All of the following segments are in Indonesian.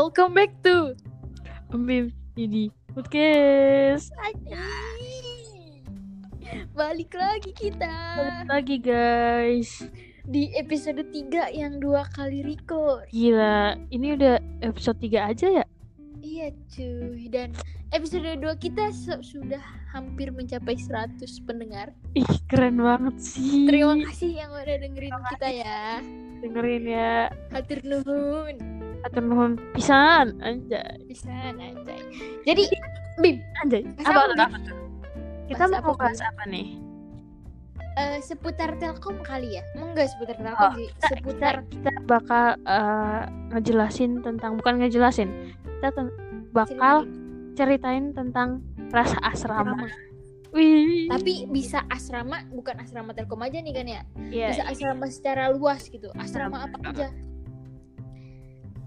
welcome back to Bim ini podcast Balik lagi kita Balik lagi guys di episode 3 yang dua kali record. Gila ini udah episode 3 aja ya Iya cuy dan episode 2 kita su- sudah hampir mencapai 100 pendengar. Ih keren banget sih Terima kasih yang udah dengerin kita ya. Dengerin ya Hatur nuhun. Atur nuhun pisan Anjay. Bisa anjay. Jadi Bim, Anjay. Bahas Apa apa, Kita Bahas mau bahas apa nih? Eh, seputar Telkom kali ya? Enggak seputar Oh, Telkom sih, kita, seputar kita, kita bakal eh, ngejelasin tentang Bukan ngejelasin. Kita ten- bakal ceritain. ceritain tentang rasa asrama, asrama. Wih. Tapi bisa asrama bukan asrama Telkom aja nih kan ya? Iya, bisa asrama secara luas gitu. Asrama apa aja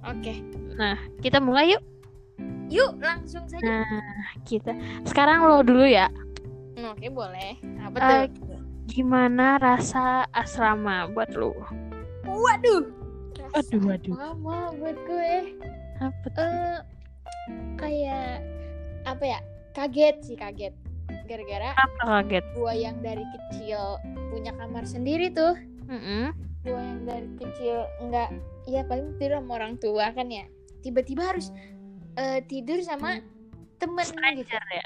oke Nah kita mulai yuk yuk langsung saja Nah, kita sekarang lo dulu ya. Hmm, oke boleh apa Eh, tuh Gimana rasa asrama buat lo? waduh Aduh, waduh. lama buat gue Apa tuh? eh kayak apa ya kaget sih kaget gara-gara Apa kaget? gue yang dari kecil punya kamar sendiri tuh Mm-mm. Gue yang dari kecil enggak ya paling tidur sama orang tua kan ya. Tiba-tiba harus eh, tidur sama temen gitu. Stranger ya.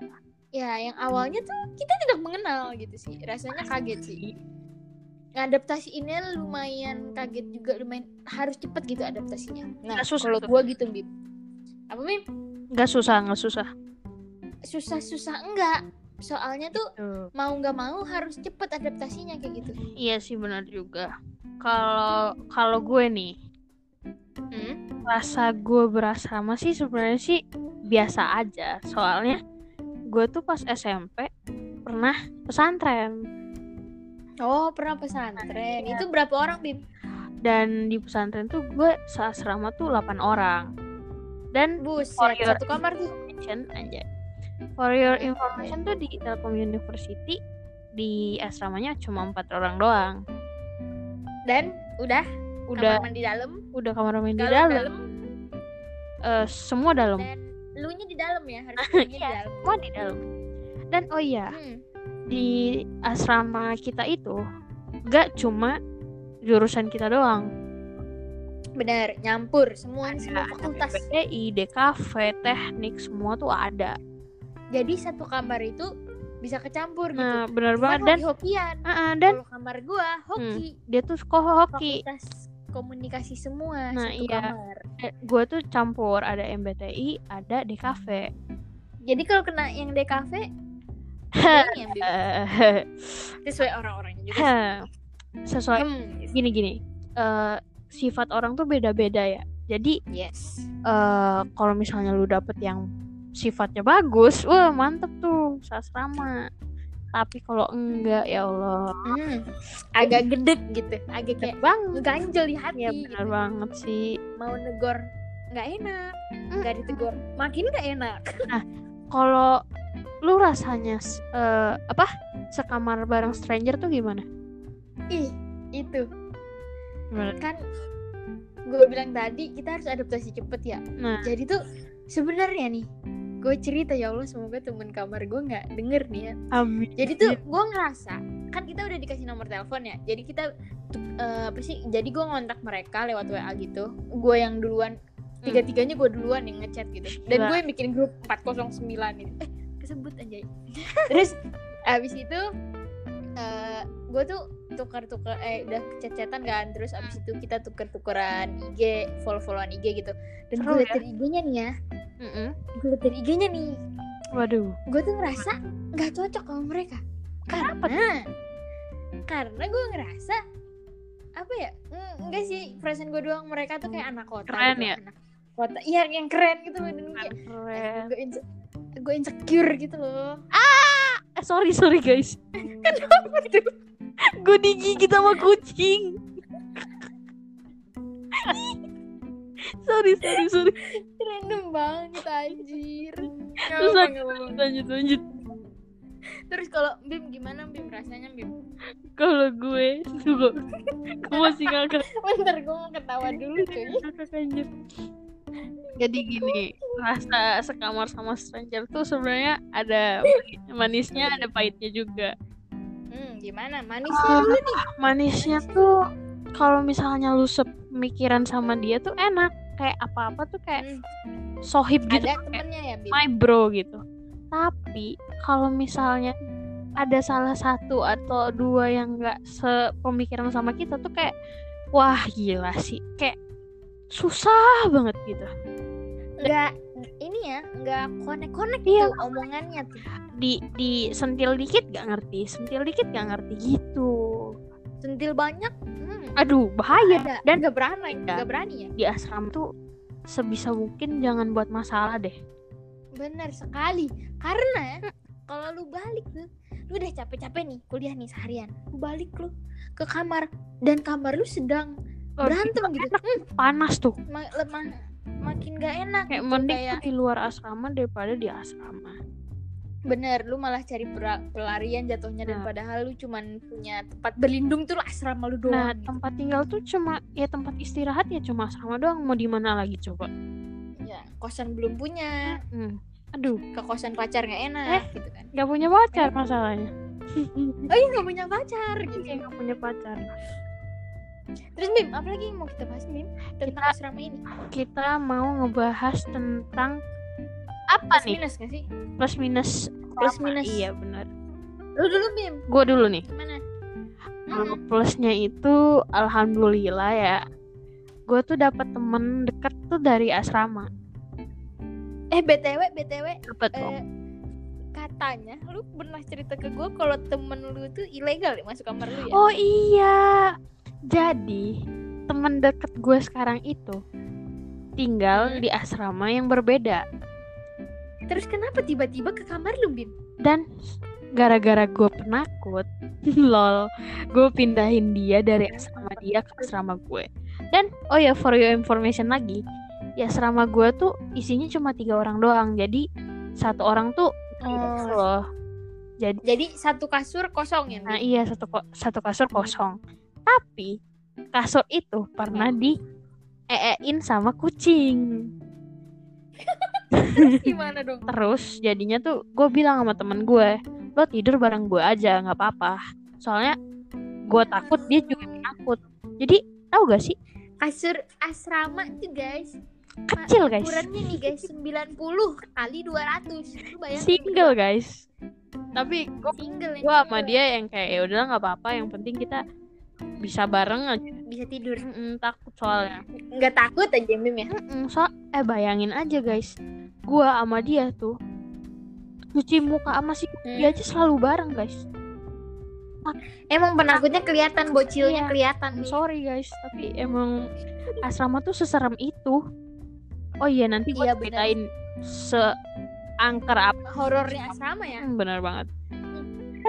ya yang awalnya tuh kita tidak mengenal gitu sih. Rasanya kaget sih. Ngadaptasiinnya lumayan kaget juga lumayan harus cepet gitu adaptasinya. Nah Nggak susah kalau gua gitu bim apa bim Gak susah, gak susah. susah-susah enggak soalnya tuh Tuh. mau nggak mau harus cepet adaptasinya kayak gitu Iya sih benar juga. Kalau kalau gue nih hmm? rasa gue berasrama sih sebenarnya sih biasa aja. Soalnya gue tuh pas SMP pernah pesantren oh pernah pesantren Iya. itu berapa orang bim dan di pesantren tuh gue seasrama tuh 8 orang. Dan buset satu kamar tuh aja. For your information tuh di Telkom University di asramanya cuma empat orang doang. dan udah Udah kamar mandi dalam udah kamar mandi dalam dalam, dalam Eh, semua dalam, dan lu nya di dalam ya harus di Iya. dalam semua di dalam. Dan oh iya Hmm. di asrama kita itu gak cuma jurusan kita doang. Bener, nyampur semua Ada, semua fakultas. PPDI, DKV, teknik semua tuh ada. Jadi satu kamar itu bisa kecampur Nah gitu. benar Cuman banget dan hoki-hokian. Ah, ah, dan Kalau kamar gua hoki, dia tuh sekolah hoki. fakultas komunikasi semua Nah, satu iya. kamar. gue tuh campur ada MBTI ada DKV Jadi kalau kena yang DKV. Eh, sesuai orang-orangnya juga. sesuai Hmm, gini gini eh, sifat orang tuh beda-beda ya jadi yes. eh kalau misalnya lu dapet yang sifatnya bagus. Wah mantep tuh sasrama. Tapi kalau enggak ya Allah. Hmm, agak gedek gitu, agak kayak bang ngeganjel di hati ya gitu. benar banget sih. Mau negor nggak enak, nggak ditegur, makin nggak enak. kalau lu rasanya eh, apa? Sekamar bareng stranger tuh gimana? Ih, itu. Gimana? Kan gue bilang tadi kita harus adaptasi cepet ya. Nah. Jadi tuh sebenarnya nih gue cerita ya Allah semoga temen kamar gue nggak denger nih ya. Amin. Jadi tuh gue ngerasa kan kita udah dikasih nomor telepon ya jadi kita tuh, eh, apa sih jadi gue ngontak mereka lewat WA gitu. Gue yang duluan tiga tiganya gue duluan yang ngechat gitu. Dan gue yang bikin grup 409 gitu eh kesebut anjay. Terus abis itu eh gue tuh tukar-tukar eh udah chat-chatan kan. Terus abis itu kita tuker-tukeran IG follow-followan IG gitu. Dan gue liat ya? dari IG-nya nih ya Mm-mm. gue liat dari IG-nya nih. Waduh. Gue tuh ngerasa nggak cocok sama mereka. Kenapa? Karena karena gue ngerasa apa ya mm, enggak sih perasaan gue doang mereka tuh kayak anak kota Keren gitu, ya? anak kota iya yang keren gitu loh dan kayak keren. Gue inse- gue insecure gitu loh. Eh, sorry sorry guys. Kenapa tuh? Gue digigit sama kucing sorry sorry sorry. Random banget anjir. Terus lanjut, lanjut lanjut. terus kalau Bim gimana Bim? Rasanya Bim? Kalau gue tunggu gue masih ngakak. Bentar gue mau ketawa dulu cuy. Anjir. Jadi gini rasa sekamar sama stranger tuh sebenarnya ada manisnya ada pahitnya juga. Hmm, gimana? Manisnya dulu nih. manisnya tuh kalau misalnya lu sepemikiran sama dia tuh enak. Kayak apa-apa tuh kayak Hmm, sohib gitu. Ada temennya ya, Bim? my bro gitu. Tapi kalau misalnya ada salah satu atau dua yang nggak sepemikiran sama kita tuh kayak wah gila sih. Kayak susah banget gitu. Nggak ini ya, nggak konek-konek Iya. tuh omongannya tuh. di di sentil dikit gak ngerti sentil dikit gak ngerti gitu Sentil banyak. Hmm, aduh bahaya ada. dan nggak berani, Iya. nggak berani ya. di asrama tuh sebisa mungkin jangan buat masalah deh Benar sekali. Karena ya, kalau lu balik tuh, lu udah capek-capek nih kuliah nih seharian. Lu balik lu ke kamar dan kamar lu sedang Oh, berantem gitu. Hmm, panas tuh ma- lemah makin gak enak kayak gitu, mending kayak di luar asrama daripada di asrama bener lu malah cari pelarian jatuhnya dan Nah. padahal lu cuman punya tempat berlindung tuh asrama lu nah doang gitu. tempat tinggal tuh cuma ya tempat istirahat ya cuma asrama doang mau di mana lagi coba ya kosan belum punya hmm. aduh ke kosan pacar Eh. enak gitu kan nggak punya pacar masalahnya oh iya nggak punya pacar gitu Iya, nggak punya pacar terus Bim apalagi yang mau kita bahas Bim tentang Kita- asrama ini kita mau ngebahas tentang apa plus nih? minus gak sih? Plus minus. Plus minus. iya benar lu dulu Bim. Gue dulu nih. Gimana? Kalau Hmm, plusnya itu alhamdulillah ya gue tuh dapat temen deket tuh dari asrama. Eh btw btw dapet eh, katanya lu pernah cerita ke gue kalau temen lu tuh ilegal ya masuk kamar lu ya? Oh iya. Jadi temen deket gue sekarang itu tinggal Hmm. di asrama yang berbeda terus kenapa tiba-tiba ke kamar lu Bim? Dan gara-gara gue penakut lol gue pindahin dia dari asrama dia ke asrama gue. Dan oh ya for your information lagi ya asrama gue tuh isinya cuma tiga orang doang. Jadi satu orang tuh Oh. loh jadi Jadi satu kasur kosong ya? nah iya satu ko- satu kasur kosong. Tapi kasur itu pernah di eein sama kucing Gimana dong? terus jadinya tuh gue bilang sama temen gue lo tidur bareng gue aja nggak apa-apa soalnya gue takut dia juga takut jadi tahu gak sih Kasur asrama tuh guys. kecil guys Ukurannya nih guys 90 kali 200. Lu bayangin single guys tapi gue single sama single. dia yang kayak ya udahlah nggak apa-apa yang penting kita bisa bareng aja bisa tidur. Mm-mm, takut soalnya Nggak takut aja Mim ya? Mm-mm, so eh bayangin aja guys gue sama dia tuh cuci muka sama si Hmm. dia aja selalu bareng guys Emang penakutnya kelihatan, bocilnya Iya. kelihatan sorry guys tapi emang asrama tuh seserem itu oh iya nanti gue Iya, benar. ceritain seangker apa Horornya asrama ya. Hmm, bener banget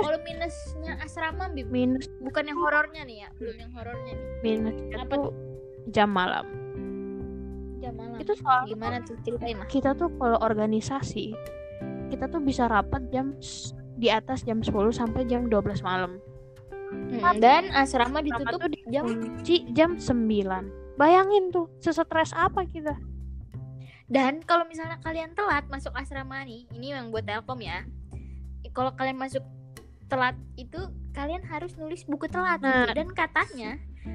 Kalau minusnya asrama Bim, minus bukan yang horornya nih ya, belum yang horornya nih. minusnya Apa tuh jam malam Jam malam. itu soal Gimana tuh ceritain lah. kita tuh kalau organisasi kita tuh bisa rapat jam di atas jam 10 sampai jam 12 malam Mm, Dan asrama ditutup tuh jam dikunci jam 9 bayangin tuh sesetres apa kita Dan kalau misalnya kalian telat masuk asrama nih, ini yang buat Telkom ya. Kalau kalian masuk telat itu kalian harus nulis buku telat Nah. gitu. Dan katanya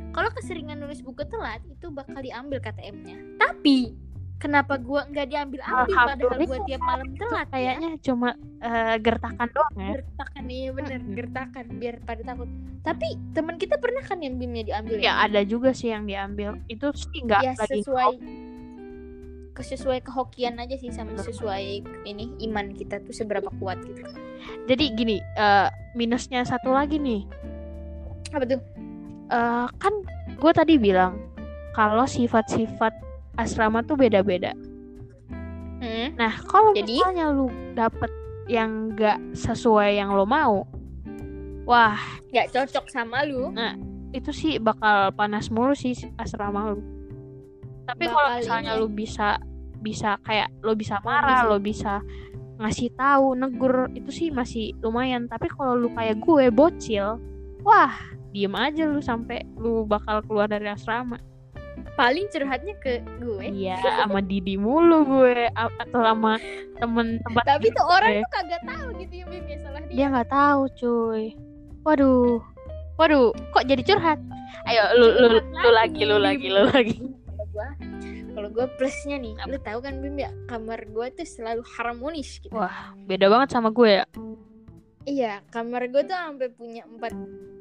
kalau keseringan nulis buku telat itu bakal diambil KTM-nya. Tapi kenapa gua nggak diambil ambil padahal gua tiap malam telat ya? kayaknya cuma eh, gertakan doang ya Gertakan iya bener, gertakan biar pada takut. Tapi teman kita pernah kan yang bimnya diambil ya ada juga sih yang diambil itu sih nggak ya lagi sesuai kesesuai kehokian aja sih sama sesuai ini iman kita tuh seberapa kuat gitu jadi gini eh, minusnya satu lagi nih. Apa tuh? Eh, kan gue tadi bilang kalau sifat-sifat asrama tuh beda-beda. Hmm? nah kalau Jadi? misalnya lu dapet yang nggak sesuai yang lo mau wah. Nggak cocok sama lu. Itu sih bakal panas mulu sih asrama lu. Tapi kalau misalnya ini. lu bisa bisa kayak lo bisa marah lo bisa ngasih tahu negur itu sih masih lumayan tapi kalau lu kayak gue bocil wah diem aja lu sampai lu bakal keluar dari asrama paling curhatnya ke gue Iya, sama Didi mulu gue atau sama temen tempat tapi tuh orang gue. tuh kagak tahu gitu ya Bim ya salah dia dia nggak tahu cuy. Waduh, waduh, kok jadi curhat? Ayo lu lu lu, Curhat lagi, lu lagi, lu lagi. Kalau gua plusnya nih lu tahu kan Bim ya kamar gua tuh selalu harmonis gitu Wah, beda banget sama gue ya. iya kamar gua tuh sampai punya empat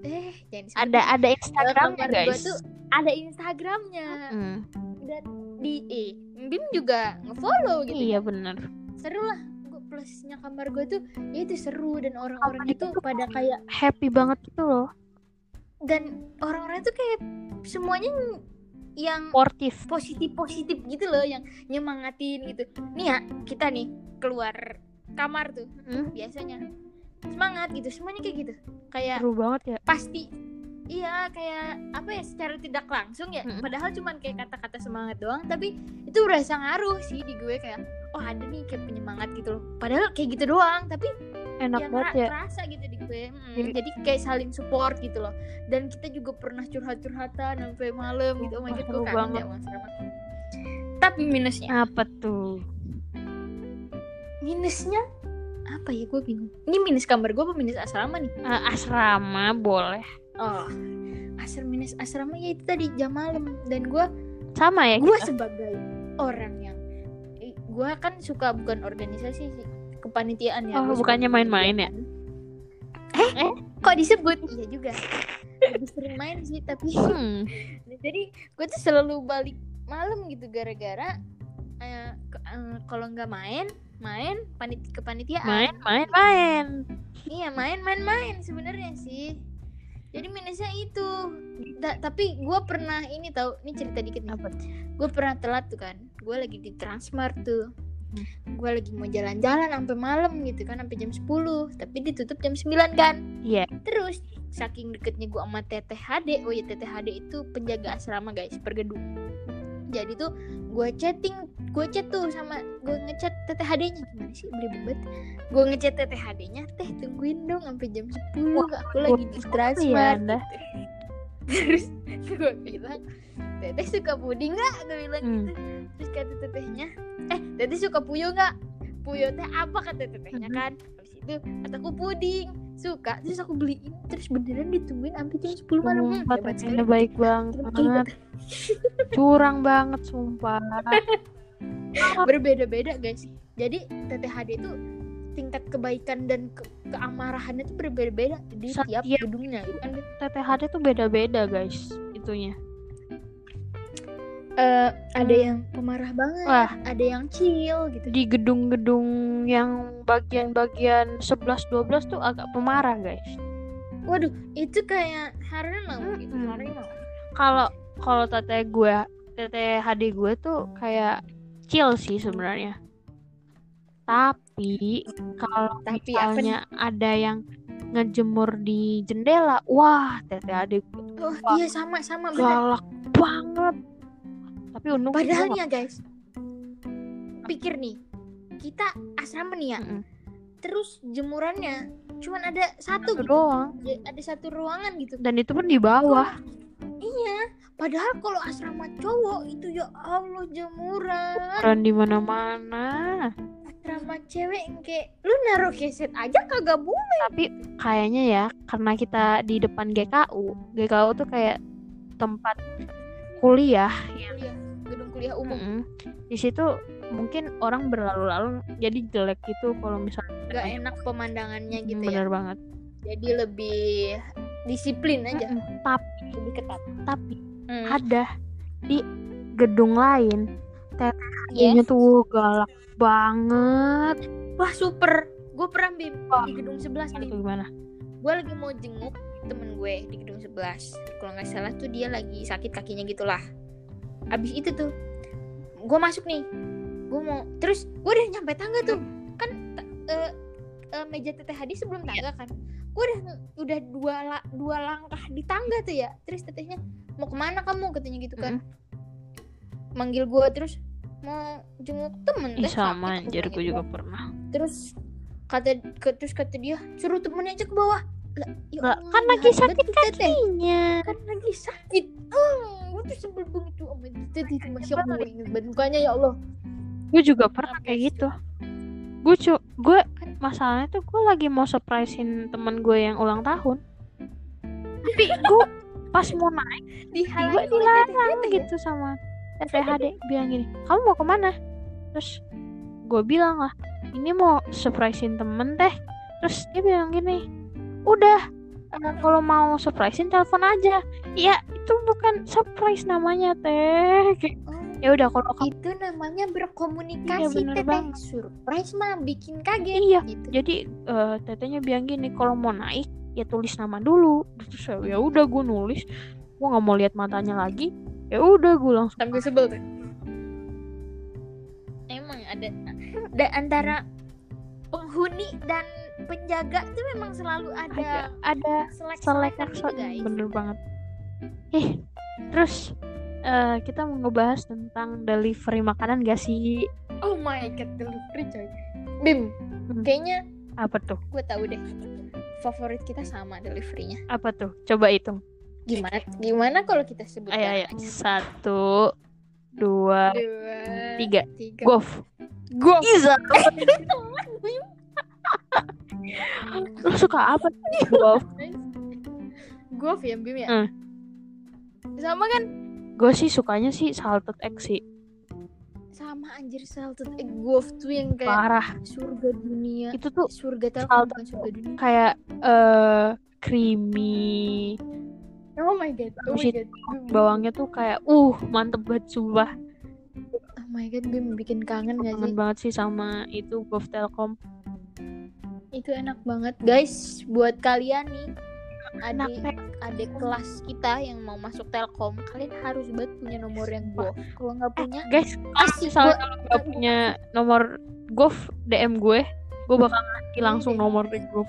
eh jangan. Ada ada Kalau Instagramnya guys. tuh ada Instagramnya Hmm, dan di eh, Bim juga ngefollow gitu iya bener. seru lah plusnya kamar gua tuh ya itu seru dan orang-orangnya tuh pada kayak Happy banget gitu loh. dan orang-orang tuh kayak semuanya yang Sportif. positif positif gitu loh yang nyemangatin gitu nih ya kita nih keluar kamar tuh Hmm, biasanya semangat gitu semuanya kayak gitu kayak seru banget ya. pasti iya kayak apa ya secara tidak langsung ya Mm-mm. padahal cuman kayak kata-kata semangat doang tapi itu berasa ngaruh sih di gue kayak oh ada nih kayak penyemangat gitu loh padahal kayak gitu doang tapi Enak yang banget ya. kerasa gitu di gue Mm, Jadi- jadi kayak saling support gitu loh. Dan kita juga pernah curhat-curhatan sampai malam gitu. Oh my god gue kangen sama asrama tapi minusnya. Apa tuh? minusnya? Apa ya gue bingung. Ini minus kamar gue apa minus asrama nih? Eh, asrama boleh. oh asrama minus asrama ya itu tadi jam malam. Dan gue Sama ya gue sebagai orang yang gue kan suka bukan organisasi sih kepanitiaan ya. Oh, bukannya main-main ya? kepanitiaan. eh kok disebut? Iya juga. Lebih sering main sih tapi Hmm. jadi gue tuh selalu balik malam gitu gara-gara eh, eh, kalau nggak main main panit kepanitiaan. Main, main, main. iya main main main sebenarnya sih. Jadi minusnya itu. Da- tapi gue pernah ini tahu ini cerita dikit nih. Gue pernah telat tuh kan. Gue lagi di Transmart tuh gue lagi mau jalan-jalan sampai malam gitu kan sampai jam 10 tapi ditutup jam 9 kan? Iya. terus saking deketnya gue sama TTHD oh ya TTHD itu penjaga asrama guys per gedung jadi tuh gue chatting gue chat tuh sama gue ngechat TTHD nya gimana sih? Beli banget. Gue ngechat TTHD nya teh tungguin dong sampai jam 10 Wah, aku lagi di ya Transmart. Anda. terus gue bilang teteh suka puding nggak? Gue bilang Hmm. gitu. Terus kata tetehnya eh teteh suka puyo nggak? Puyo teh apa kata tetehnya kan? Habis itu kataku puding. Suka. Terus aku beliin terus beneran ditungguin sampai jam 10 malam. Sumpah, tetehnya baik banget. Curang banget, sumpah. berbeda-beda guys. Jadi TTHD itu tingkat kebaikan dan ke- keamarahannya itu berbeda-beda di tiap Setiap- gedungnya kan TTHD tuh beda-beda, guys. Itunya. Eh, ada Hmm. yang pemarah banget Wah. ada yang chill gitu Di gedung-gedung yang bagian-bagian 11 12 tuh agak pemarah, guys. waduh itu kayak harimau gitu Mm-mm. harimau Kalau kalau teteh gue, TTHD gue tuh kayak chill sih sebenarnya. Tapi kalau Tapi misalnya ada yang ngejemur di jendela, wah TTHD gue Oh Wah. iya sama sama galak banget. Tapi untung Padahal nih ya guys, pikir nih, kita asrama nih ya, Mm-mm. terus jemurannya cuman ada satu Satu gitu, doang. Ya, ada satu ruangan gitu. Dan itu pun di bawah. Iya, padahal kalau asrama cowok itu ya Allah jemuran. Jemuran di mana-mana. Asrama cewek kayak lu naruh keset aja kagak boleh. Tapi kayaknya ya karena kita di depan GKU, GKU tuh kayak tempat kuliah. Kuliah, gedung kuliah umum. Mm-mm. Di situ mungkin orang berlalu-lalu jadi jelek gitu kalau misalnya Gak enak pemandangannya gitu ya. bener banget. Jadi lebih disiplin aja, Mm-mm. Tapi lebih ketat. tapi Hmm. ada di gedung lain Iya. TTHD-nya tuh galak banget. Wah super. Gue pernah bim Wah. di gedung 11 bim. Itu gimana? gue lagi mau jenguk temen gue di gedung 11 kalau nggak salah tuh dia lagi sakit kakinya gitulah abis itu tuh gue masuk nih. Gue mau terus gue udah nyampe tangga tuh. Kan eh, eh, meja TTHD sebelum tangga kan. Gue udah udah dua la- dua langkah di tangga tuh ya. Terus tetehnya mau ke mana kamu? katanya gitu kan. Manggil gue terus mau jenguk temen Ih sama sakit, anjir gue juga pernah. terus kata ke- terus kata dia suruh temennya aja ke bawah. Lah, ya kan lagi sakit teteh. kakinya. kan lagi sakit. Oh gue tuh sebel banget tuh sama itu itu masih aku gue inget banget mukanya ya Allah? Gue juga pernah kayak gitu. Gue cu gue masalahnya tuh gue lagi mau surprisein temen gue yang ulang tahun. Tapi gue pas mau naik gue dilarang teteh-teteh ya. gitu sama TTHD bilang gini kamu mau ke mana? Terus gue bilang lah ini mau surprisein temen teh terus dia bilang gini udah eh, kalau mau surprisein telepon aja. Ya itu bukan surprise namanya teh. Kayak, Oh, ya udah kalau kamu itu namanya Iya, berkomunikasi bener teteh. surprise mah bikin kaget Iya, gitu. jadi eh, tetenya bilang gini kalau mau naik ya tulis nama dulu. Terus ya- ya udah gue nulis. Gue nggak mau lihat matanya lagi. Ya udah gue langsung sampai sebel tuh emang ada da, antara penghuni dan penjaga tuh memang selalu ada ada ada selek gitu guys. bener banget. Eh terus eh, kita mau ngebahas tentang delivery makanan gak sih? Oh my god delivery coy. Bim Hmm. kayaknya apa tuh? gue tahu deh. Favorit kita sama deliverynya. Apa tuh? Coba hitung. Gimana gimana kalau kita sebut ayo ayo. Satu dua dua tiga. tiga. Golf go Iza suka apa? Golf golf ya bim ya? Hmm. sama kan? Gue sih sukanya sih salted egg sih. Sama anjir salted egg. Golf tuh yang kayak parah. surga dunia. Itu tuh surga telkom bukan surga dunia. Kayak eh creamy. Oh my god oh my god. bawangnya tuh kayak uh mantep banget sumpah. Oh my god bim bikin kangen gak kangen sih? banget sih sama itu Golf Telkom itu enak banget. Guys buat kalian nih adik adik kelas kita yang mau masuk telkom kalian harus banget punya nomor yang golf kalau nggak punya guys kalau Asik, misalnya gua- kalau nggak punya nomor Golf DM gue gue bakal ngasih langsung deh. nomor Golf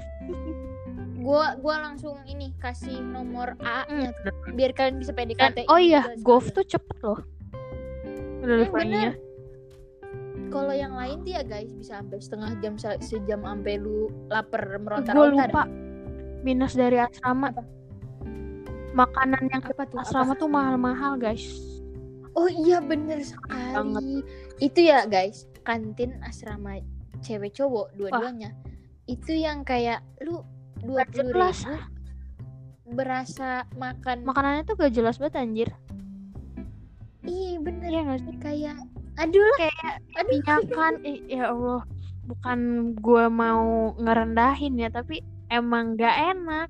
gua gua langsung ini kasih nomor A Hmm, biar kalian bisa PDKT oh iya Golf sekalian. tuh cepet loh. Deliverynya kalau yang lain tuh ya guys bisa sampai setengah jam se- sejam sampai lu lapar gue meronta-ronta lupa minus dari asrama Apa? makanan yang apa tuh asrama tuh mahal-mahal guys Oh iya bener sekali. Banget. Itu ya guys, kantin asrama cewek cowok dua-duanya. Itu yang kayak lu dua puluh ribu berasa makan. makanannya tuh gak jelas banget anjir Iya bener. iya gak sih Kayak aduh lah. kayak eh, ya Allah bukan gue mau ngerendahin ya tapi emang gak enak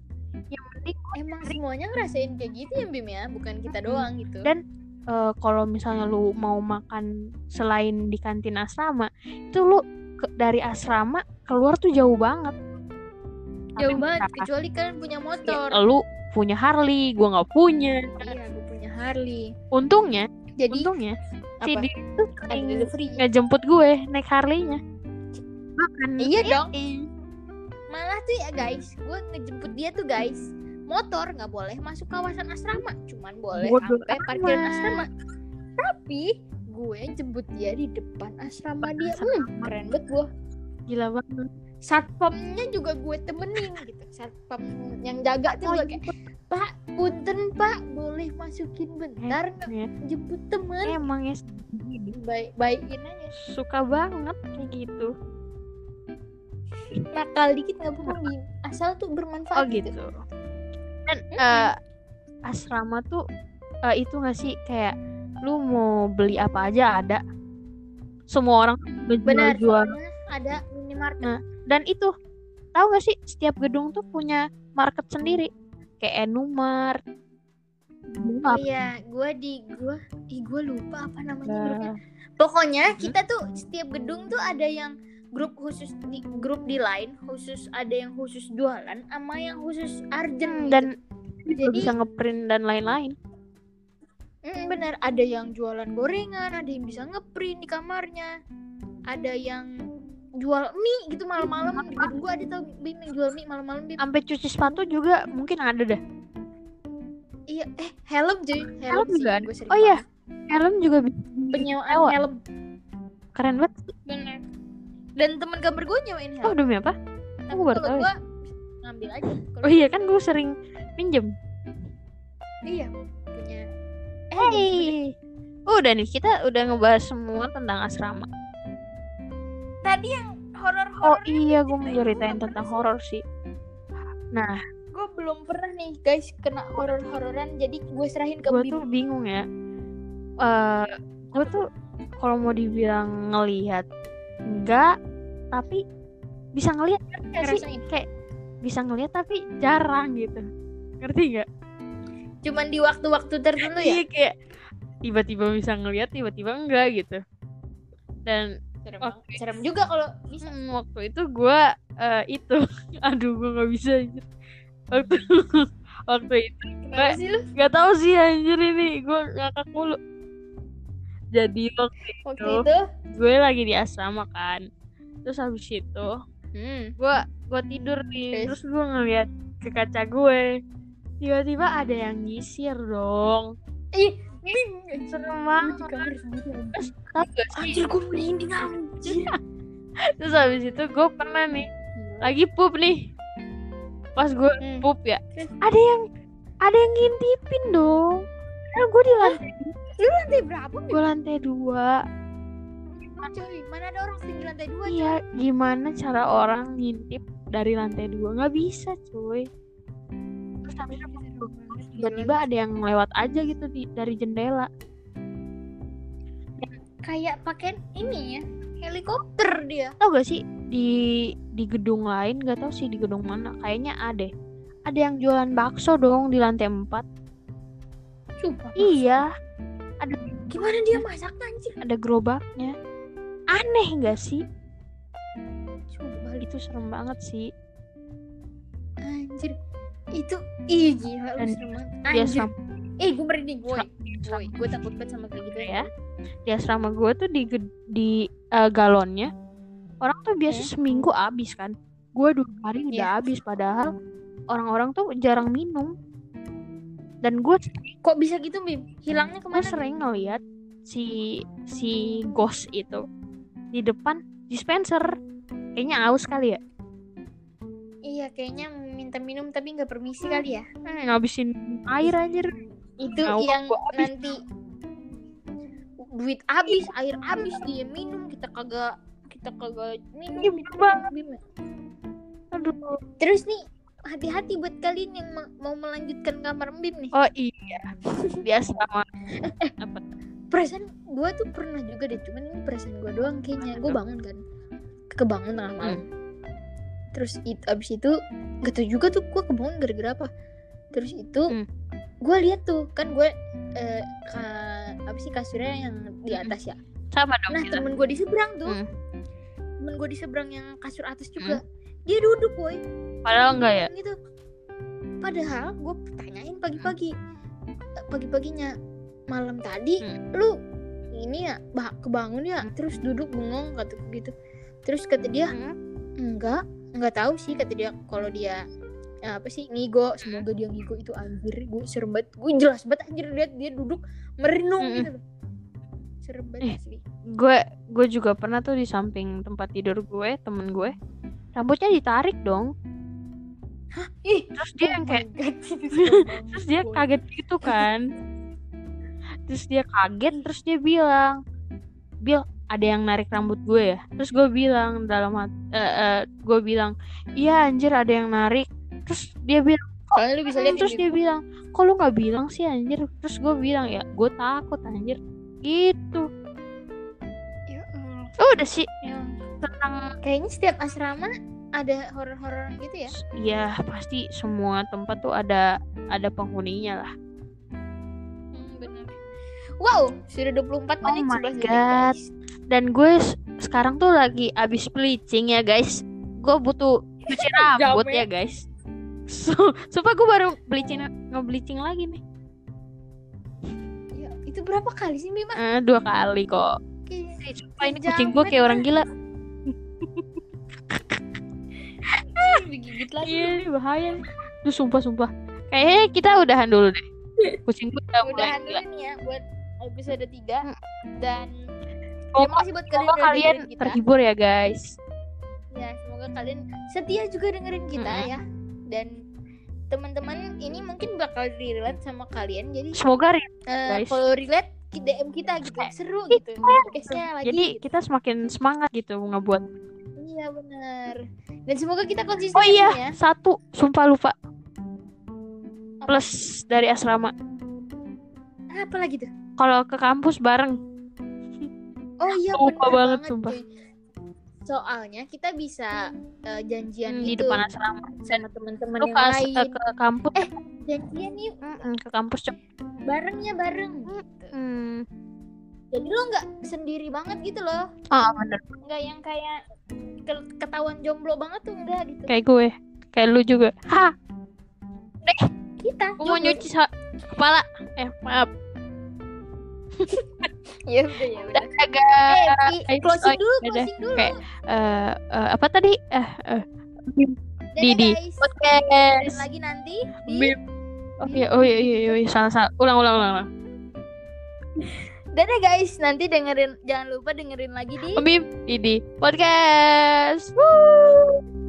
yang penting Emang semuanya ngerasain kayak gitu ya Bim ya, bukan kita doang gitu. Dan eh, kalau misalnya lu mau makan selain di kantin asrama itu lu ke- dari asrama keluar tuh jauh banget jauh banget kecuali kalian punya Ya, motor. lu punya Harley gua nggak punya Iya, gue punya Harley. untungnya Jadi untungnya si apa? dia tuh ada sering ngejemput gue naik Harley-nya makan Iya dong. Malah tuh ya guys, gue ngejemput dia tuh guys. Motor nggak boleh masuk kawasan asrama, cuman boleh Bodoh sampai parkiran asrama. Tapi gue jemput dia di depan asrama dia. Hmm, keren banget gue. gila banget Satpamnya juga gue temenin gitu. Satpam yang jaga tuh Oh, gue kayak, Pak, punten Pak, boleh masukin bentar nggak ya. jemput temen? emang ya Baik baikin aja. suka banget kayak gitu Nakal dikit nggak apa-apa Bim. Asal tuh bermanfaat oh gitu dan eh, asrama tuh eh, itu gak sih kayak lu mau beli apa aja ada semua orang Benar. jual Ada minimarket. Nah, dan itu tahu gak sih setiap gedung tuh punya market sendiri kayak Enumart Oh iya, gue di gue, ih gue lupa apa namanya grupnya. Nah, Pokoknya kita tuh setiap gedung tuh ada yang grup khusus di grup di lain khusus ada yang khusus jualan sama yang khusus hmm, arjen gitu. dan Jadi- bisa ngeprint dan lain-lain. Mm, bener. Ada yang jualan gorengan ada yang bisa ngeprint di kamarnya. Ada yang jual mie gitu malam-malam di gedung gue ada tau bim yang jual mie malam-malam bim sampai cuci sepatu juga mungkin ada dah iya eh helm cuy Helm sih juga ada. gue sering Oh iya. helm juga penyewaan Sewa. helm keren banget bener dan temen kamar gue nyewain helm oh demi apa Tapi Aku baru tahu ya. gua ngambil aja. Oh iya kan gue sering pinjem Iya, punya. Eh. Hey. Udah nih kita udah ngebahas semua tentang asrama. Tadi yang horor-horor. Oh iya, gue mau ceritain tentang horor sih. Nah, Gue belum pernah nih guys kena horor-hororan. Jadi gue serahin ke gue tuh bingung ya. Eh, gue tuh kalau mau dibilang ngelihat enggak, tapi bisa ngelihat sih? Kayak bisa ngelihat tapi jarang gitu. Ngerti nggak? Cuman di waktu-waktu tertentu ya. Iya kayak tiba-tiba bisa ngelihat, tiba-tiba enggak gitu. Dan Serem, banget. Serem juga kalau bisa. Hmm, waktu itu gue itu aduh gue nggak bisa waktu waktu itu lu? nggak tahu sih anjir ini gue ngakak mulu jadi waktu Waktu Tuh. itu. gue lagi di asrama kan terus habis itu Hmm. gue gue tidur nih Terus? terus gue ngeliat ke kaca gue tiba-tiba ada yang nyisir dong Ih, Bim. serem banget sendiri. Gak sih? Anjir gue merinding anjir. terus habis itu gue pernah nih lagi pup nih pas gue Hmm. pup ya ada yang ada yang ngintipin dong karena gue di lantai Lu lantai berapa? Gue lantai dua Coy, mana ada orang tinggi lantai dua? iya gimana cara orang ngintip dari lantai dua nggak bisa cuy terus itu tiba-tiba ada yang lewat aja gitu di dari jendela. Kayak pakai ini ya, helikopter dia. tau gak sih di di gedung lain gak tau sih di gedung mana kayaknya ada. Ada yang jualan bakso dong di lantai 4 Sumpah. iya. Gimana dia masak anjir? ada gerobaknya. Aneh gak sih? Sumpah itu serem banget sih. Anjir. Itu ih gila lu Dan asrama Eh, gue merinding, Woi, gue takut banget sama kayak gitu ya di asrama gue tuh di di eh, galonnya orang tuh biasa Hmm. seminggu habis kan gue dua hari udah Iya. habis padahal orang-orang tuh jarang minum dan gue Kok bisa gitu, Bim? Hilangnya gue ke mana? sering ngeliat si si ghost itu di depan dispenser kayaknya aus kali ya Iya, kayaknya minta minum tapi nggak permisi kali ya. hmm, ngabisin air anjir Itu Nah, yang nanti duit habis, air habis dia minum, kita kagak kita kagak minum. Iya, gitu, banget. Aduh Terus nih, hati-hati buat kalian yang ma- mau melanjutkan kamar Bim nih. oh iya di asrama apa Perasaan gue tuh pernah juga deh, cuman ini perasaan gue doang kayaknya. Gue bangun kan, kebangun tengah malam. Terus itu abis itu gak tau juga tuh gue kebangun gara-gara apa. Terus itu Hmm. gue lihat tuh kan gue eh, ka- apa sih kasurnya yang di atas ya. sama dong Nah kita temen gue di seberang tuh, Hmm. temen gue di seberang yang kasur atas juga, dia duduk boy. padahal enggak ya gitu padahal gue tanyain pagi-pagi Eh, pagi-paginya malam tadi Hmm. lu ini ya bah kebangun ya terus duduk bengong kata gitu terus kata dia Hmm. enggak enggak tahu sih kata dia kalau dia ya, apa sih ngigo semoga dia ngigo itu anjir gue serem banget gue jelas banget anjir lihat dia duduk merenung Mm-mm. gitu loh. Serem Eh. banget sih gue gue juga pernah tuh di samping tempat tidur gue temen gue rambutnya ditarik dong. Ih terus dia yang oh kayak my God, terus dia kaget gitu kan. Terus dia kaget terus dia bilang Bil ada yang narik rambut gue ya. Terus gue bilang dalam hati gue bilang iya anjir ada yang narik. Terus dia bilang soalnya lu bisa lihat terus dia bilang kok lu nggak bilang sih anjir? Terus gue bilang ya gue takut anjir. Gitu. Ya, oh udah sih Ya. tentang kayaknya setiap asrama ada horor-horor gitu ya? Ya pasti semua tempat tuh ada ada penghuninya lah. Hmm, bener. Wow, sudah 24 Oh menit my 11 detik. Dan gue sekarang tuh lagi abis bleaching ya guys. Gue butuh cuci rambut ya guys. So supaya gue baru bleaching nge-bleaching lagi nih. Ya, itu berapa kali sih Bima? Eh, dua kali kok. Kayak- sumpah ini kucing gue kayak orang gila. Digigit lagi. iya bahaya. Nih. Duh, sumpah sumpah. Kayaknya kita udahan dulu deh. Kucing gue udah Udahan gila. dulu nih ya buat episode 3 Hmm. dan terima semoga, kasih buat kalian semoga kalian kita. terhibur ya guys. Ya, semoga kalian setia juga dengerin kita Mm-mm. ya. Dan teman-teman ini mungkin bakal relate sama kalian jadi semoga eh, guys. kalau relate DM kita gitu. Kayak- seru gitu podcastnya lagi. Jadi gitu. kita semakin semangat gitu ngebuat. Iya benar. Dan semoga kita konsisten oh iya ya. satu sumpah lupa. Plus dari asrama. Apa lagi tuh? Kalau ke kampus bareng oh iya Lupa banget, banget sumpah. soalnya kita bisa eh, janjian Hmm, di depan asrama sama teman-teman yang pas lain. eh, ke kampus. Janjian yuk. Mm-mm, ke kampus cep. Barengnya bareng. Gitu. hmm. jadi lo nggak sendiri banget gitu loh. Ah bener. Nggak yang kayak ke- ketahuan jomblo banget tuh enggak gitu. Kayak gue. Kayak lu juga. Ha! Kita gue mau nyuci kepala. Eh maaf ya udah ya udah agak eh closing oh, dulu closing dulu Kayak, eh eh, apa tadi eh eh Dadah, Didi. guys. podcast lagi nanti di Bim. oh iya oh iya iya iya salah salah ulang ulang ulang, ulang. Dadah guys, nanti dengerin jangan lupa dengerin lagi di Bim Didi podcast Woo!